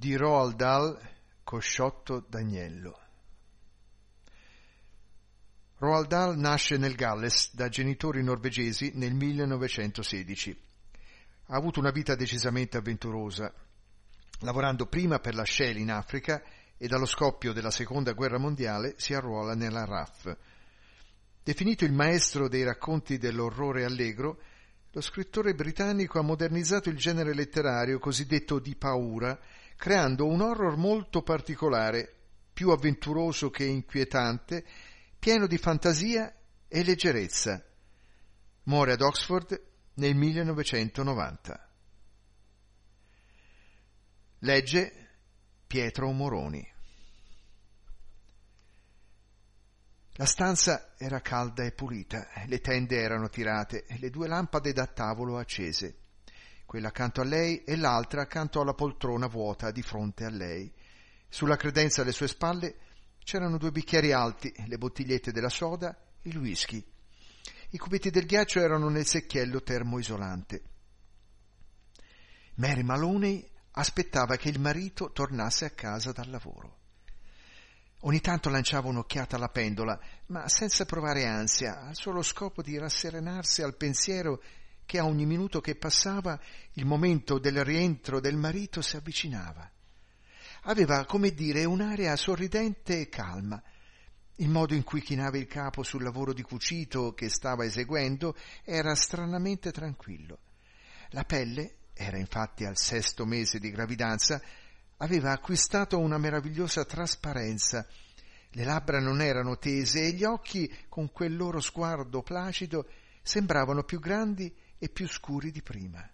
di Roald Dahl Cosciotto d'Agnello. Roald Dahl nasce nel Galles da genitori norvegesi nel 1916. Ha avuto una vita decisamente avventurosa, lavorando prima per la Shell in Africa e dallo scoppio della seconda guerra mondiale si arruola nella RAF. Definito il maestro dei racconti dell'orrore allegro, lo scrittore britannico ha modernizzato il genere letterario cosiddetto di paura creando un horror molto particolare, più avventuroso che inquietante, pieno di fantasia e leggerezza. Muore ad Oxford nel 1990. Legge Pietro Moroni. La stanza era calda e pulita, le tende erano tirate, le due lampade da tavolo accese quella accanto a lei e l'altra accanto alla poltrona vuota di fronte a lei. Sulla credenza alle sue spalle c'erano due bicchieri alti, le bottigliette della soda, il whisky. I cubetti del ghiaccio erano nel secchiello termoisolante. Mary Maloney aspettava che il marito tornasse a casa dal lavoro. Ogni tanto lanciava un'occhiata alla pendola, ma senza provare ansia, al solo scopo di rasserenarsi al pensiero che a ogni minuto che passava il momento del rientro del marito si avvicinava. Aveva, come dire, un'aria sorridente e calma. Il modo in cui chinava il capo sul lavoro di cucito che stava eseguendo era stranamente tranquillo. La pelle, era infatti al sesto mese di gravidanza, aveva acquistato una meravigliosa trasparenza. Le labbra non erano tese e gli occhi, con quel loro sguardo placido, sembravano più grandi e più scuri di prima.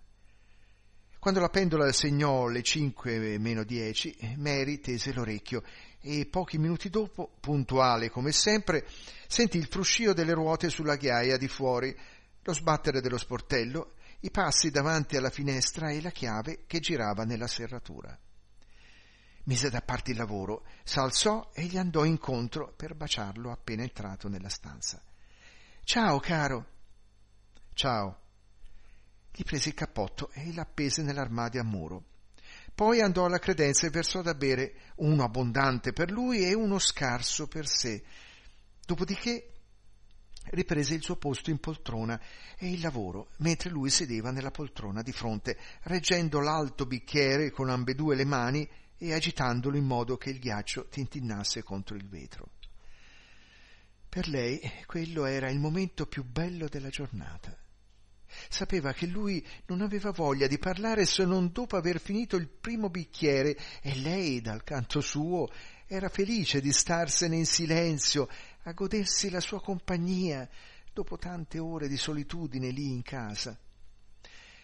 Quando la pendola segnò le cinque meno dieci, Mary tese l'orecchio e pochi minuti dopo, puntuale come sempre, sentì il fruscio delle ruote sulla ghiaia di fuori, lo sbattere dello sportello, i passi davanti alla finestra e la chiave che girava nella serratura. Mise da parte il lavoro, s'alzò e gli andò incontro per baciarlo appena entrato nella stanza. Ciao, caro. Ciao, gli prese il cappotto e l'appese nell'armadio a muro. Poi andò alla credenza e versò da bere uno abbondante per lui e uno scarso per sé. Dopodiché riprese il suo posto in poltrona e il lavoro, mentre lui sedeva nella poltrona di fronte, reggendo l'alto bicchiere con ambedue le mani e agitandolo in modo che il ghiaccio tintinnasse contro il vetro. Per lei quello era il momento più bello della giornata. Sapeva che lui non aveva voglia di parlare se non dopo aver finito il primo bicchiere e lei, dal canto suo, era felice di starsene in silenzio, a godersi la sua compagnia dopo tante ore di solitudine lì in casa.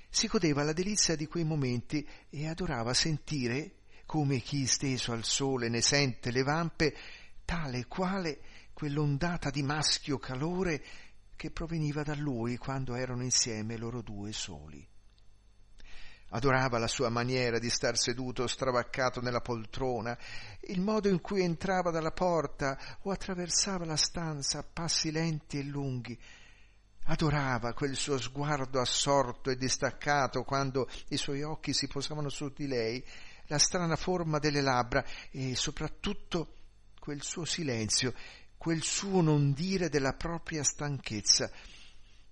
Si godeva la delizia di quei momenti e adorava sentire, come chi steso al sole ne sente le vampe, tale quale quell'ondata di maschio calore che proveniva da lui quando erano insieme loro due soli. Adorava la sua maniera di star seduto stravaccato nella poltrona, il modo in cui entrava dalla porta o attraversava la stanza a passi lenti e lunghi. Adorava quel suo sguardo assorto e distaccato quando i suoi occhi si posavano su di lei, la strana forma delle labbra e soprattutto quel suo silenzio quel suo non dire della propria stanchezza,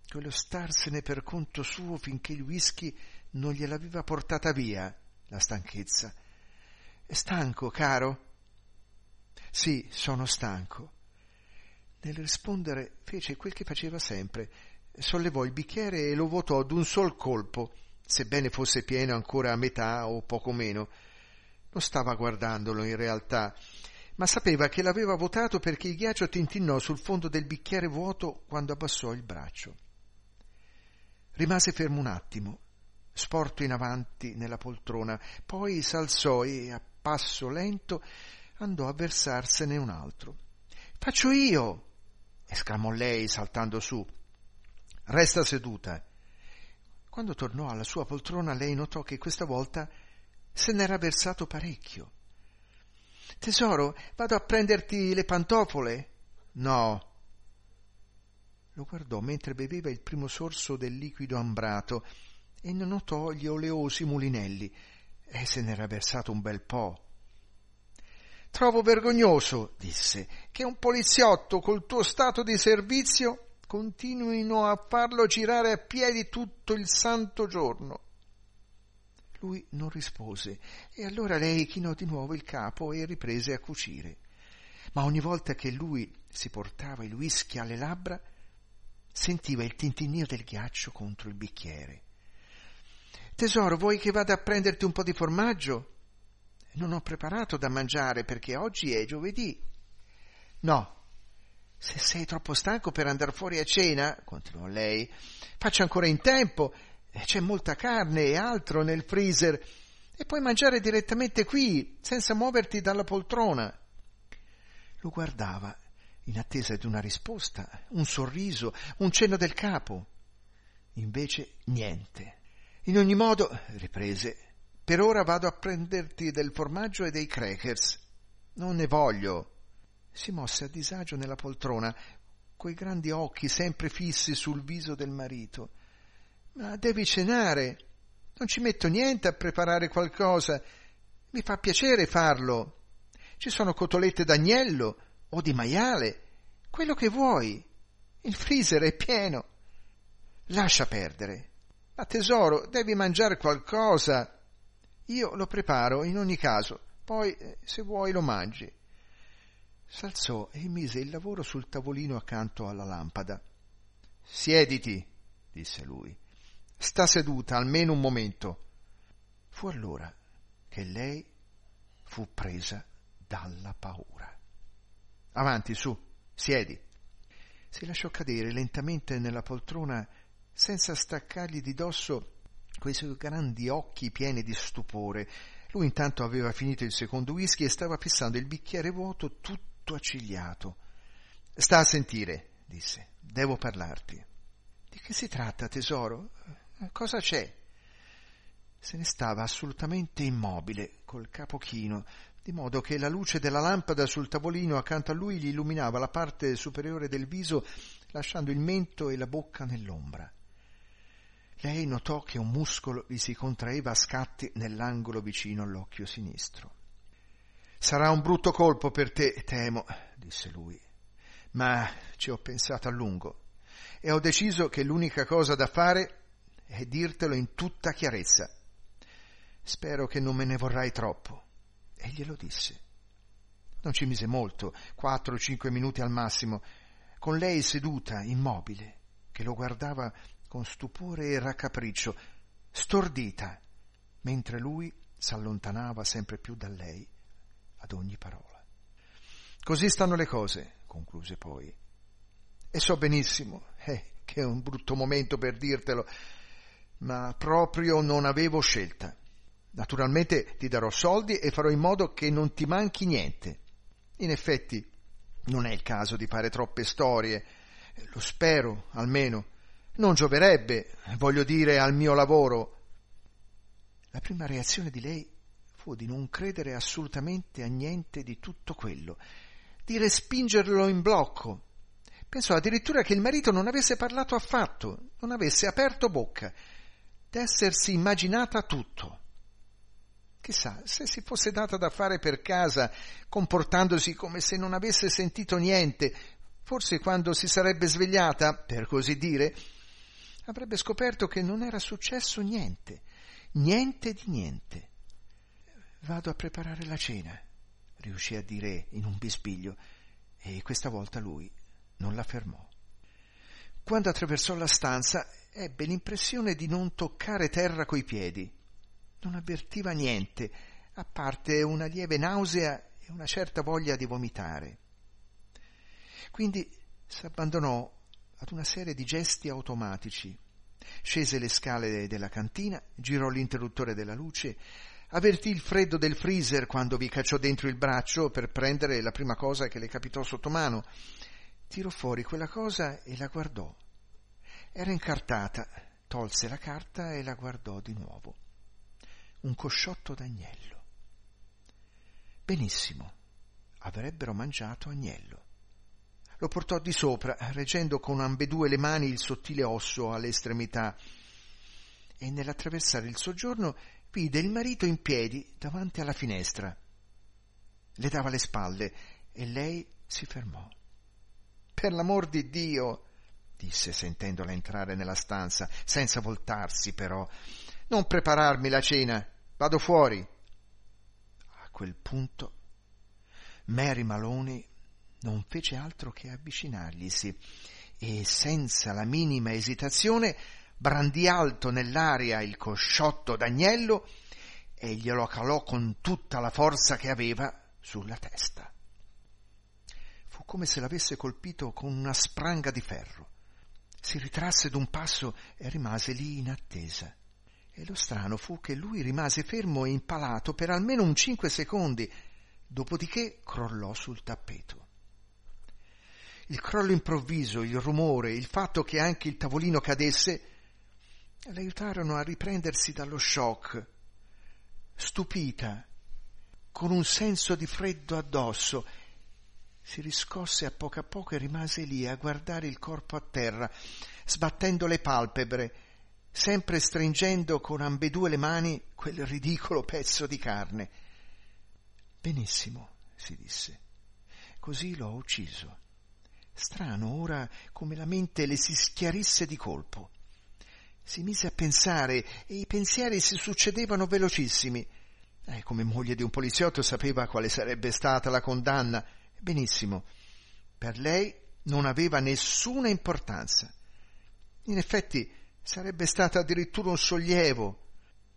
quello starsene per conto suo finché il whisky non gliel'aveva portata via la stanchezza. È stanco, caro? Sì, sono stanco. Nel rispondere fece quel che faceva sempre, sollevò il bicchiere e lo vuotò d'un sol colpo, sebbene fosse pieno ancora a metà o poco meno. Non stava guardandolo in realtà, ma sapeva che l'aveva votato perché il ghiaccio tintinnò sul fondo del bicchiere vuoto quando abbassò il braccio. Rimase fermo un attimo, sporto in avanti nella poltrona, poi s'alzò e a passo lento andò a versarsene un altro. Faccio io! esclamò lei saltando su. Resta seduta. Quando tornò alla sua poltrona lei notò che questa volta se n'era versato parecchio. Tesoro, vado a prenderti le pantofole? No. Lo guardò mentre beveva il primo sorso del liquido ambrato e ne notò gli oleosi mulinelli. e se n'era versato un bel po'. Trovo vergognoso, disse, che un poliziotto col tuo stato di servizio continuino a farlo girare a piedi tutto il santo giorno. Lui non rispose e allora lei chinò di nuovo il capo e riprese a cucire. Ma ogni volta che lui si portava il whisky alle labbra, sentiva il tintinnio del ghiaccio contro il bicchiere. Tesoro, vuoi che vada a prenderti un po' di formaggio? Non ho preparato da mangiare perché oggi è giovedì. No. Se sei troppo stanco per andare fuori a cena, continuò lei, faccia ancora in tempo. C'è molta carne e altro nel freezer e puoi mangiare direttamente qui, senza muoverti dalla poltrona. Lo guardava in attesa di una risposta, un sorriso, un cenno del capo. Invece niente. In ogni modo, riprese, per ora vado a prenderti del formaggio e dei crackers. Non ne voglio. Si mosse a disagio nella poltrona, coi grandi occhi sempre fissi sul viso del marito. Ma devi cenare. Non ci metto niente a preparare qualcosa. Mi fa piacere farlo. Ci sono cotolette d'agnello o di maiale, quello che vuoi. Il freezer è pieno. Lascia perdere. Ma tesoro, devi mangiare qualcosa. Io lo preparo in ogni caso, poi eh, se vuoi lo mangi. S'alzò e mise il lavoro sul tavolino accanto alla lampada. Siediti, disse lui. Sta seduta almeno un momento. Fu allora che lei fu presa dalla paura. Avanti, su, siedi. Si lasciò cadere lentamente nella poltrona senza staccargli di dosso quei suoi grandi occhi pieni di stupore. Lui intanto aveva finito il secondo whisky e stava fissando il bicchiere vuoto tutto accigliato. Sta a sentire, disse, devo parlarti. Di che si tratta, tesoro? Cosa c'è? Se ne stava assolutamente immobile, col capo chino, di modo che la luce della lampada sul tavolino accanto a lui gli illuminava la parte superiore del viso, lasciando il mento e la bocca nell'ombra. Lei notò che un muscolo gli si contraeva a scatti nell'angolo vicino all'occhio sinistro. Sarà un brutto colpo per te, temo, disse lui, ma ci ho pensato a lungo e ho deciso che l'unica cosa da fare è dirtelo in tutta chiarezza. Spero che non me ne vorrai troppo. E glielo disse. Non ci mise molto, quattro o cinque minuti al massimo, con lei seduta, immobile, che lo guardava con stupore e raccapriccio, stordita, mentre lui s'allontanava sempre più da lei ad ogni parola. Così stanno le cose, concluse poi. E so benissimo eh, che è un brutto momento per dirtelo, ma proprio non avevo scelta. Naturalmente ti darò soldi e farò in modo che non ti manchi niente. In effetti non è il caso di fare troppe storie, lo spero almeno non gioverebbe, voglio dire, al mio lavoro. La prima reazione di lei fu di non credere assolutamente a niente di tutto quello, di respingerlo in blocco. Pensò addirittura che il marito non avesse parlato affatto, non avesse aperto bocca, d'essersi immaginata tutto. Chissà, se si fosse data da fare per casa, comportandosi come se non avesse sentito niente, forse quando si sarebbe svegliata, per così dire, avrebbe scoperto che non era successo niente, niente di niente. Vado a preparare la cena, riuscì a dire in un bisbiglio, e questa volta lui non la fermò. Quando attraversò la stanza ebbe l'impressione di non toccare terra coi piedi. Non avvertiva niente, a parte una lieve nausea e una certa voglia di vomitare. Quindi s'abbandonò ad una serie di gesti automatici. Scese le scale della cantina, girò l'interruttore della luce, avvertì il freddo del freezer quando vi cacciò dentro il braccio per prendere la prima cosa che le capitò sotto mano. Tirò fuori quella cosa e la guardò. Era incartata, tolse la carta e la guardò di nuovo. Un cosciotto d'agnello. Benissimo, avrebbero mangiato agnello lo portò di sopra, reggendo con ambedue le mani il sottile osso alle estremità, e nell'attraversare il soggiorno vide il marito in piedi davanti alla finestra. Le dava le spalle e lei si fermò. Per l'amor di Dio, disse sentendola entrare nella stanza, senza voltarsi però, non prepararmi la cena, vado fuori. A quel punto Mary Maloney non fece altro che avvicinarglisi e senza la minima esitazione brandì alto nell'aria il cosciotto d'agnello e glielo calò con tutta la forza che aveva sulla testa. Fu come se l'avesse colpito con una spranga di ferro. Si ritrasse d'un passo e rimase lì in attesa. E lo strano fu che lui rimase fermo e impalato per almeno un cinque secondi, dopodiché crollò sul tappeto. Il crollo improvviso, il rumore, il fatto che anche il tavolino cadesse, l'aiutarono a riprendersi dallo shock. Stupita, con un senso di freddo addosso, si riscosse a poco a poco e rimase lì a guardare il corpo a terra, sbattendo le palpebre, sempre stringendo con ambedue le mani quel ridicolo pezzo di carne. Benissimo, si disse. Così l'ho ucciso. Strano ora come la mente le si schiarisse di colpo. Si mise a pensare e i pensieri si succedevano velocissimi. Eh, come moglie di un poliziotto sapeva quale sarebbe stata la condanna. Benissimo. Per lei non aveva nessuna importanza. In effetti sarebbe stato addirittura un sollievo.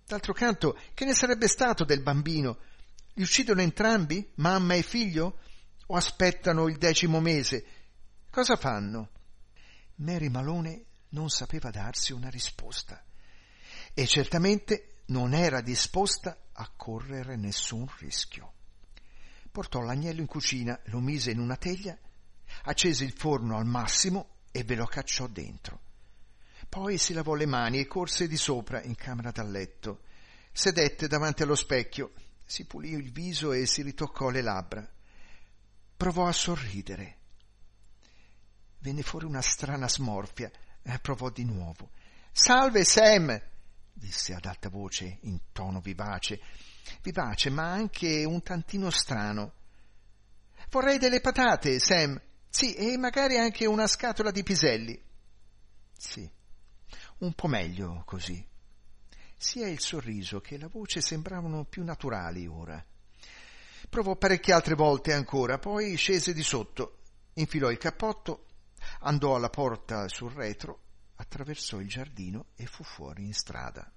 D'altro canto, che ne sarebbe stato del bambino? Li uccidono entrambi, mamma e figlio? O aspettano il decimo mese? Cosa fanno? Mary Malone non sapeva darsi una risposta e certamente non era disposta a correre nessun rischio. Portò l'agnello in cucina, lo mise in una teglia, accese il forno al massimo e ve lo cacciò dentro. Poi si lavò le mani e corse di sopra in camera da letto. Sedette davanti allo specchio, si pulì il viso e si ritoccò le labbra. Provò a sorridere. Venne fuori una strana smorfia eh, provò di nuovo. Salve Sam! disse ad alta voce, in tono vivace, vivace ma anche un tantino strano. Vorrei delle patate, Sam. Sì, e magari anche una scatola di piselli. Sì, un po' meglio così. Sia il sorriso che la voce sembravano più naturali ora. Provò parecchie altre volte ancora, poi scese di sotto, infilò il cappotto andò alla porta sul retro, attraversò il giardino e fu fuori in strada.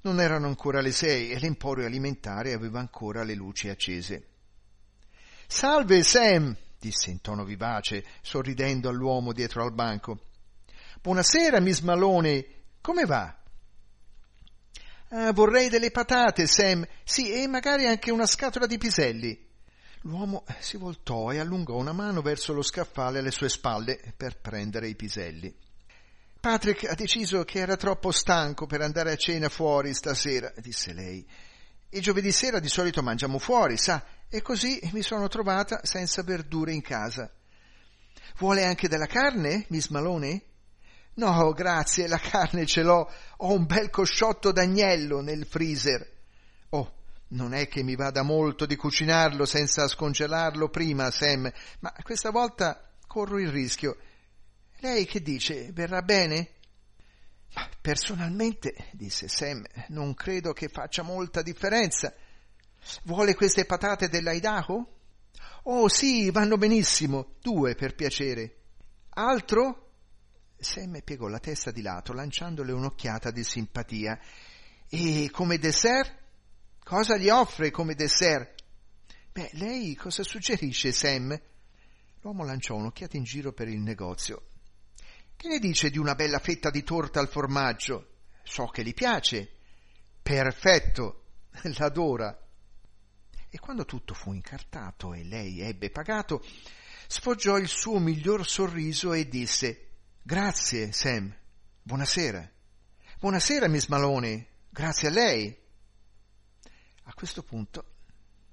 Non erano ancora le sei e l'emporio alimentare aveva ancora le luci accese. Salve, Sam! disse in tono vivace, sorridendo all'uomo dietro al banco. Buonasera, Miss Malone. Come va? Ah, vorrei delle patate, Sam. Sì, e magari anche una scatola di piselli. L'uomo si voltò e allungò una mano verso lo scaffale alle sue spalle per prendere i piselli. Patrick ha deciso che era troppo stanco per andare a cena fuori stasera, disse lei. Il giovedì sera di solito mangiamo fuori, sa, e così mi sono trovata senza verdure in casa. Vuole anche della carne, Miss Malone? No, grazie, la carne ce l'ho. Ho un bel cosciotto d'agnello nel freezer. Oh, non è che mi vada molto di cucinarlo senza scongelarlo prima, Sam, ma questa volta corro il rischio. Lei che dice? Verrà bene? Personalmente, disse Sam, non credo che faccia molta differenza. Vuole queste patate dell'Aidaho? Oh sì, vanno benissimo. Due, per piacere. Altro? Sam piegò la testa di lato, lanciandole un'occhiata di simpatia. E come dessert? Cosa gli offre come dessert? Beh, lei cosa suggerisce, Sam? L'uomo lanciò un'occhiata in giro per il negozio. Che ne dice di una bella fetta di torta al formaggio? So che gli piace. Perfetto, l'adora. E quando tutto fu incartato e lei ebbe pagato, sfoggiò il suo miglior sorriso e disse Grazie, Sam. Buonasera. Buonasera, Miss Malone. Grazie a lei. A questo punto,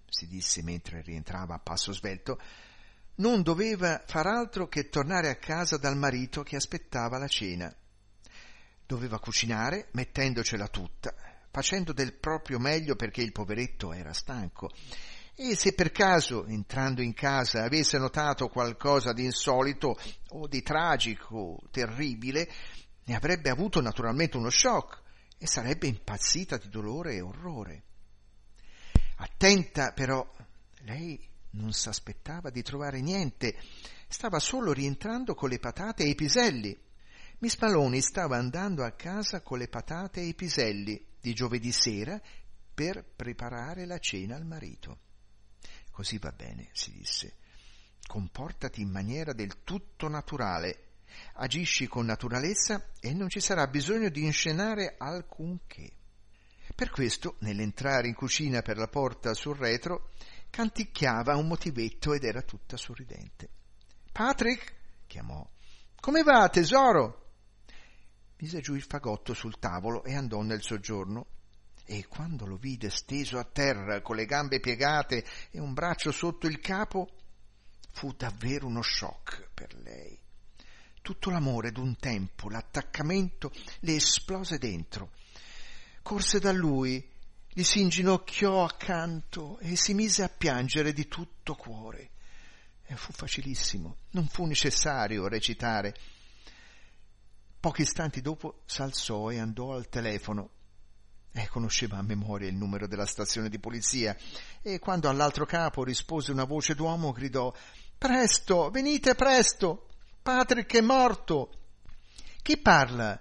si disse mentre rientrava a passo svelto, non doveva far altro che tornare a casa dal marito che aspettava la cena. Doveva cucinare, mettendocela tutta, facendo del proprio meglio perché il poveretto era stanco. E se per caso, entrando in casa, avesse notato qualcosa di insolito o di tragico, terribile, ne avrebbe avuto naturalmente uno shock e sarebbe impazzita di dolore e orrore. Attenta però, lei non s'aspettava di trovare niente, stava solo rientrando con le patate e i piselli. Miss Maloney stava andando a casa con le patate e i piselli di giovedì sera per preparare la cena al marito. Così va bene, si disse. Comportati in maniera del tutto naturale, agisci con naturalezza e non ci sarà bisogno di inscenare alcunché. Per questo, nell'entrare in cucina per la porta sul retro, canticchiava un motivetto ed era tutta sorridente. Patrick, chiamò, come va, tesoro? Mise giù il fagotto sul tavolo e andò nel soggiorno. E quando lo vide steso a terra, con le gambe piegate e un braccio sotto il capo, fu davvero uno shock per lei. Tutto l'amore d'un tempo, l'attaccamento, le esplose dentro. Corse da lui, gli si inginocchiò accanto e si mise a piangere di tutto cuore. E fu facilissimo, non fu necessario recitare. Pochi istanti dopo s'alzò e andò al telefono. E conosceva a memoria il numero della stazione di polizia e quando all'altro capo rispose una voce d'uomo gridò Presto, venite presto! Patrick è morto. Chi parla?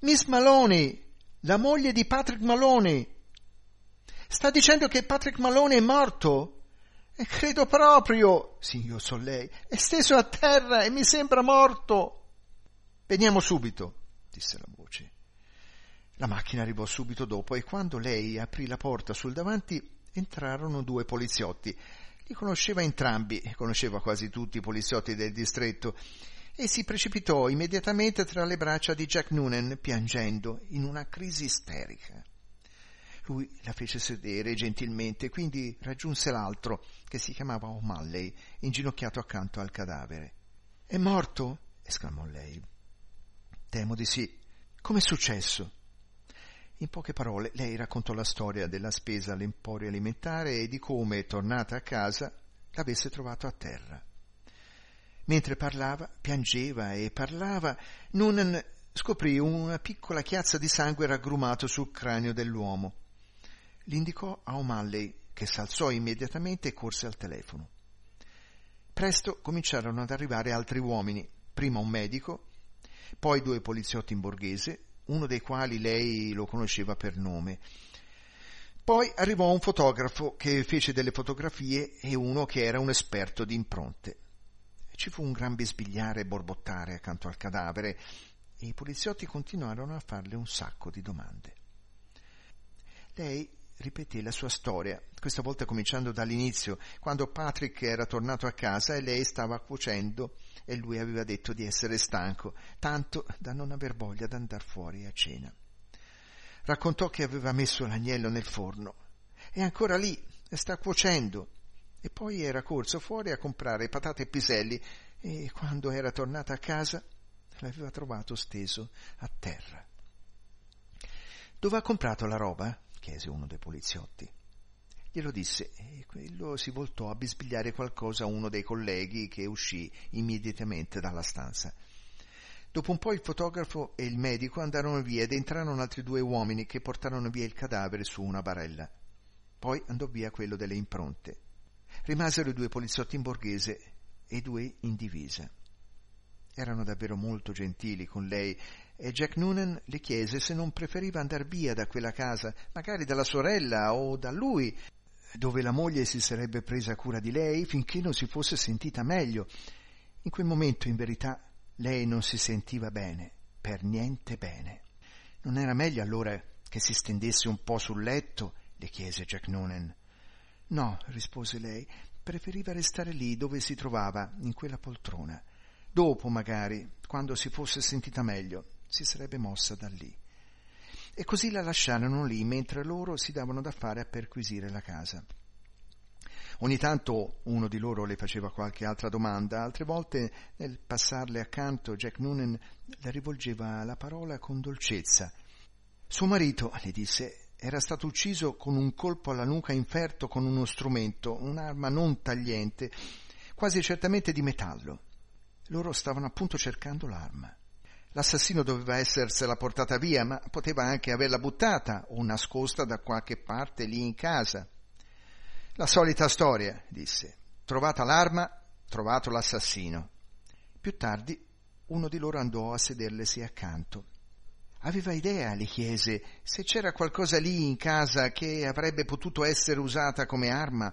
Miss Maloney, la moglie di Patrick Maloney. Sta dicendo che Patrick Maloney è morto? E credo proprio, singhiozzò lei, è steso a terra e mi sembra morto. Veniamo subito, disse la voce. La macchina arrivò subito dopo e quando lei aprì la porta sul davanti entrarono due poliziotti li conosceva entrambi, conosceva quasi tutti i poliziotti del distretto, e si precipitò immediatamente tra le braccia di Jack Noonan, piangendo, in una crisi isterica. Lui la fece sedere gentilmente, quindi raggiunse l'altro, che si chiamava O'Malley, inginocchiato accanto al cadavere. È morto? esclamò lei. Temo di sì. Com'è successo? In poche parole lei raccontò la storia della spesa all'emporio alimentare e di come, tornata a casa, l'avesse trovato a terra. Mentre parlava, piangeva e parlava, Noonan scoprì una piccola chiazza di sangue raggrumato sul cranio dell'uomo. L'indicò a O'Malley, che s'alzò immediatamente e corse al telefono. Presto cominciarono ad arrivare altri uomini, prima un medico, poi due poliziotti in borghese, uno dei quali lei lo conosceva per nome. Poi arrivò un fotografo che fece delle fotografie e uno che era un esperto di impronte. Ci fu un gran bisbigliare e borbottare accanto al cadavere e i poliziotti continuarono a farle un sacco di domande. Lei ripeté la sua storia, questa volta cominciando dall'inizio, quando Patrick era tornato a casa e lei stava cuocendo e lui aveva detto di essere stanco, tanto da non aver voglia d'andar fuori a cena. Raccontò che aveva messo l'agnello nel forno. È ancora lì, sta cuocendo. E poi era corso fuori a comprare patate e piselli e quando era tornata a casa l'aveva trovato steso a terra. Dove ha comprato la roba? Chiese uno dei poliziotti. Glielo disse e quello si voltò a bisbigliare qualcosa a uno dei colleghi che uscì immediatamente dalla stanza. Dopo un po' il fotografo e il medico andarono via ed entrarono altri due uomini che portarono via il cadavere su una barella. Poi andò via quello delle impronte. Rimasero i due poliziotti in borghese e due in divisa. Erano davvero molto gentili con lei e Jack Noonan le chiese se non preferiva andar via da quella casa, magari dalla sorella o da lui, dove la moglie si sarebbe presa cura di lei finché non si fosse sentita meglio. In quel momento, in verità, lei non si sentiva bene, per niente bene. Non era meglio allora che si stendesse un po' sul letto? le chiese Jack Noonan. No, rispose lei, preferiva restare lì dove si trovava, in quella poltrona. Dopo, magari, quando si fosse sentita meglio, si sarebbe mossa da lì e così la lasciarono lì mentre loro si davano da fare a perquisire la casa. Ogni tanto uno di loro le faceva qualche altra domanda, altre volte nel passarle accanto Jack Noonan le rivolgeva la parola con dolcezza. Suo marito, le disse, era stato ucciso con un colpo alla nuca inferto con uno strumento, un'arma non tagliente, quasi certamente di metallo. Loro stavano appunto cercando l'arma. L'assassino doveva essersela portata via, ma poteva anche averla buttata o nascosta da qualche parte lì in casa. La solita storia, disse. Trovata l'arma, trovato l'assassino. Più tardi uno di loro andò a sederlesi accanto. Aveva idea, le chiese, se c'era qualcosa lì in casa che avrebbe potuto essere usata come arma.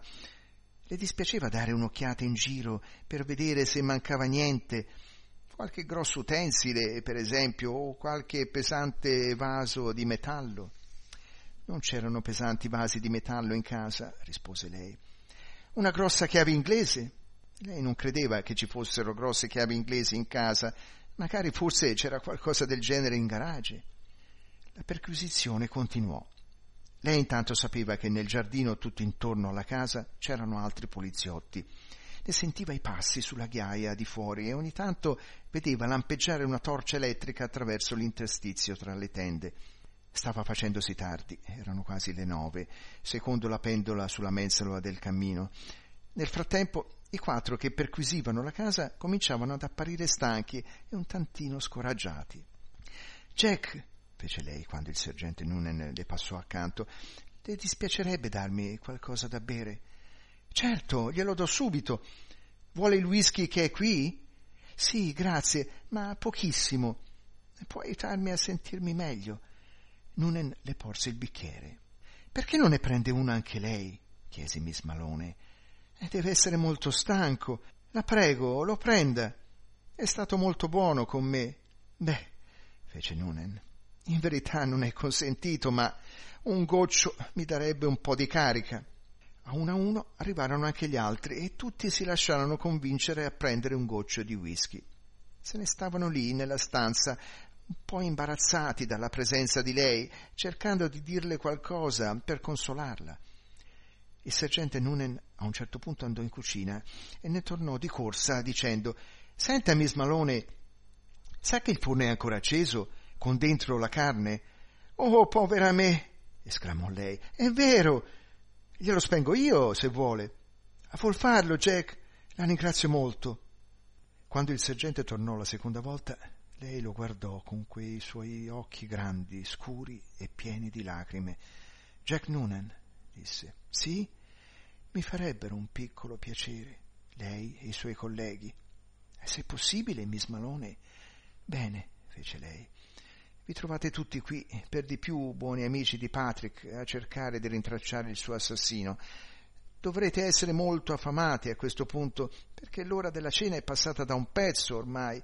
Le dispiaceva dare un'occhiata in giro per vedere se mancava niente, qualche grosso utensile, per esempio, o qualche pesante vaso di metallo. Non c'erano pesanti vasi di metallo in casa, rispose lei. Una grossa chiave inglese? Lei non credeva che ci fossero grosse chiavi inglesi in casa, magari forse c'era qualcosa del genere in garage. La perquisizione continuò. Lei intanto sapeva che nel giardino tutto intorno alla casa c'erano altri poliziotti. Ne sentiva i passi sulla ghiaia di fuori e ogni tanto vedeva lampeggiare una torcia elettrica attraverso l'interstizio tra le tende. Stava facendosi tardi, erano quasi le nove, secondo la pendola sulla mensola del cammino. Nel frattempo i quattro che perquisivano la casa cominciavano ad apparire stanchi e un tantino scoraggiati. Jack, fece lei quando il sergente Noonan le passò accanto, le dispiacerebbe darmi qualcosa da bere? Certo, glielo do subito. Vuole il whisky che è qui? Sì, grazie, ma pochissimo. Può aiutarmi a sentirmi meglio. Noonan le porse il bicchiere. Perché non ne prende uno anche lei? chiese Miss Malone. Deve essere molto stanco. La prego, lo prenda. È stato molto buono con me. Beh, fece Noonan. In verità non è consentito, ma un goccio mi darebbe un po' di carica. A uno a uno arrivarono anche gli altri e tutti si lasciarono convincere a prendere un goccio di whisky. Se ne stavano lì nella stanza, un po' imbarazzati dalla presenza di lei, cercando di dirle qualcosa per consolarla. Il sergente Noonan a un certo punto andò in cucina e ne tornò di corsa dicendo Senta, Miss Malone, sa che il forno è ancora acceso, con dentro la carne? Oh, povera me! esclamò lei. È vero! Glielo spengo io, se vuole. Vuol farlo, Jack? La ringrazio molto. Quando il sergente tornò la seconda volta, lei lo guardò con quei suoi occhi grandi, scuri e pieni di lacrime. Jack Noonan, disse. Sì? Mi farebbero un piccolo piacere, lei e i suoi colleghi. Se possibile, Miss Malone. Bene, fece lei. Vi trovate tutti qui, per di più buoni amici di Patrick, a cercare di rintracciare il suo assassino. Dovrete essere molto affamati a questo punto, perché l'ora della cena è passata da un pezzo ormai,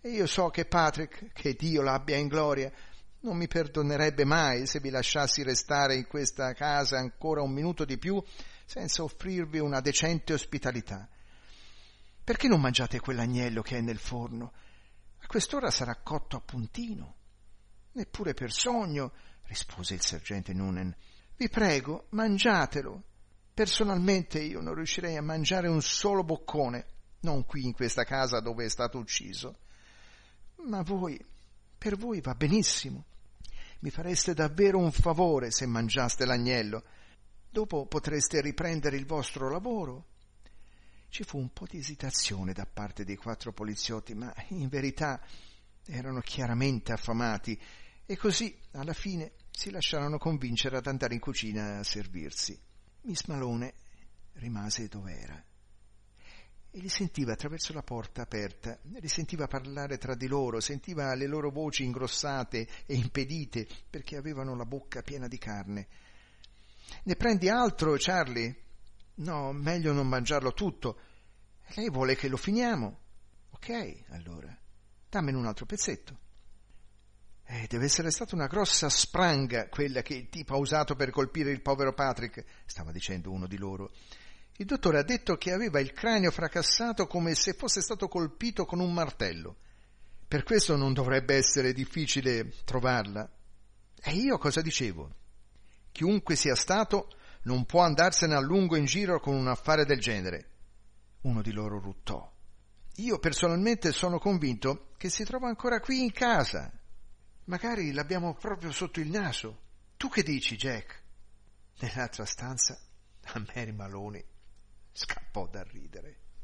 e io so che Patrick, che Dio l'abbia in gloria, non mi perdonerebbe mai se vi lasciassi restare in questa casa ancora un minuto di più senza offrirvi una decente ospitalità. Perché non mangiate quell'agnello che è nel forno? A quest'ora sarà cotto a puntino. Neppure per sogno, rispose il sergente Noonan. Vi prego, mangiatelo. Personalmente io non riuscirei a mangiare un solo boccone, non qui in questa casa dove è stato ucciso. Ma voi, per voi va benissimo. Mi fareste davvero un favore se mangiaste l'agnello. Dopo potreste riprendere il vostro lavoro. Ci fu un po' di esitazione da parte dei quattro poliziotti, ma in verità erano chiaramente affamati e così alla fine si lasciarono convincere ad andare in cucina a servirsi. Miss Malone rimase dov'era e li sentiva attraverso la porta aperta, li sentiva parlare tra di loro, sentiva le loro voci ingrossate e impedite perché avevano la bocca piena di carne. Ne prendi altro, Charlie? No, meglio non mangiarlo tutto. Lei vuole che lo finiamo? Ok, allora, dammene un altro pezzetto. Eh, deve essere stata una grossa spranga quella che il tipo ha usato per colpire il povero Patrick, stava dicendo uno di loro. Il dottore ha detto che aveva il cranio fracassato come se fosse stato colpito con un martello. Per questo non dovrebbe essere difficile trovarla. E io cosa dicevo? Chiunque sia stato non può andarsene a lungo in giro con un affare del genere. Uno di loro ruttò. Io personalmente sono convinto che si trova ancora qui in casa. Magari l'abbiamo proprio sotto il naso. Tu che dici, Jack? Nell'altra stanza, Mary Maloney scappò da ridere.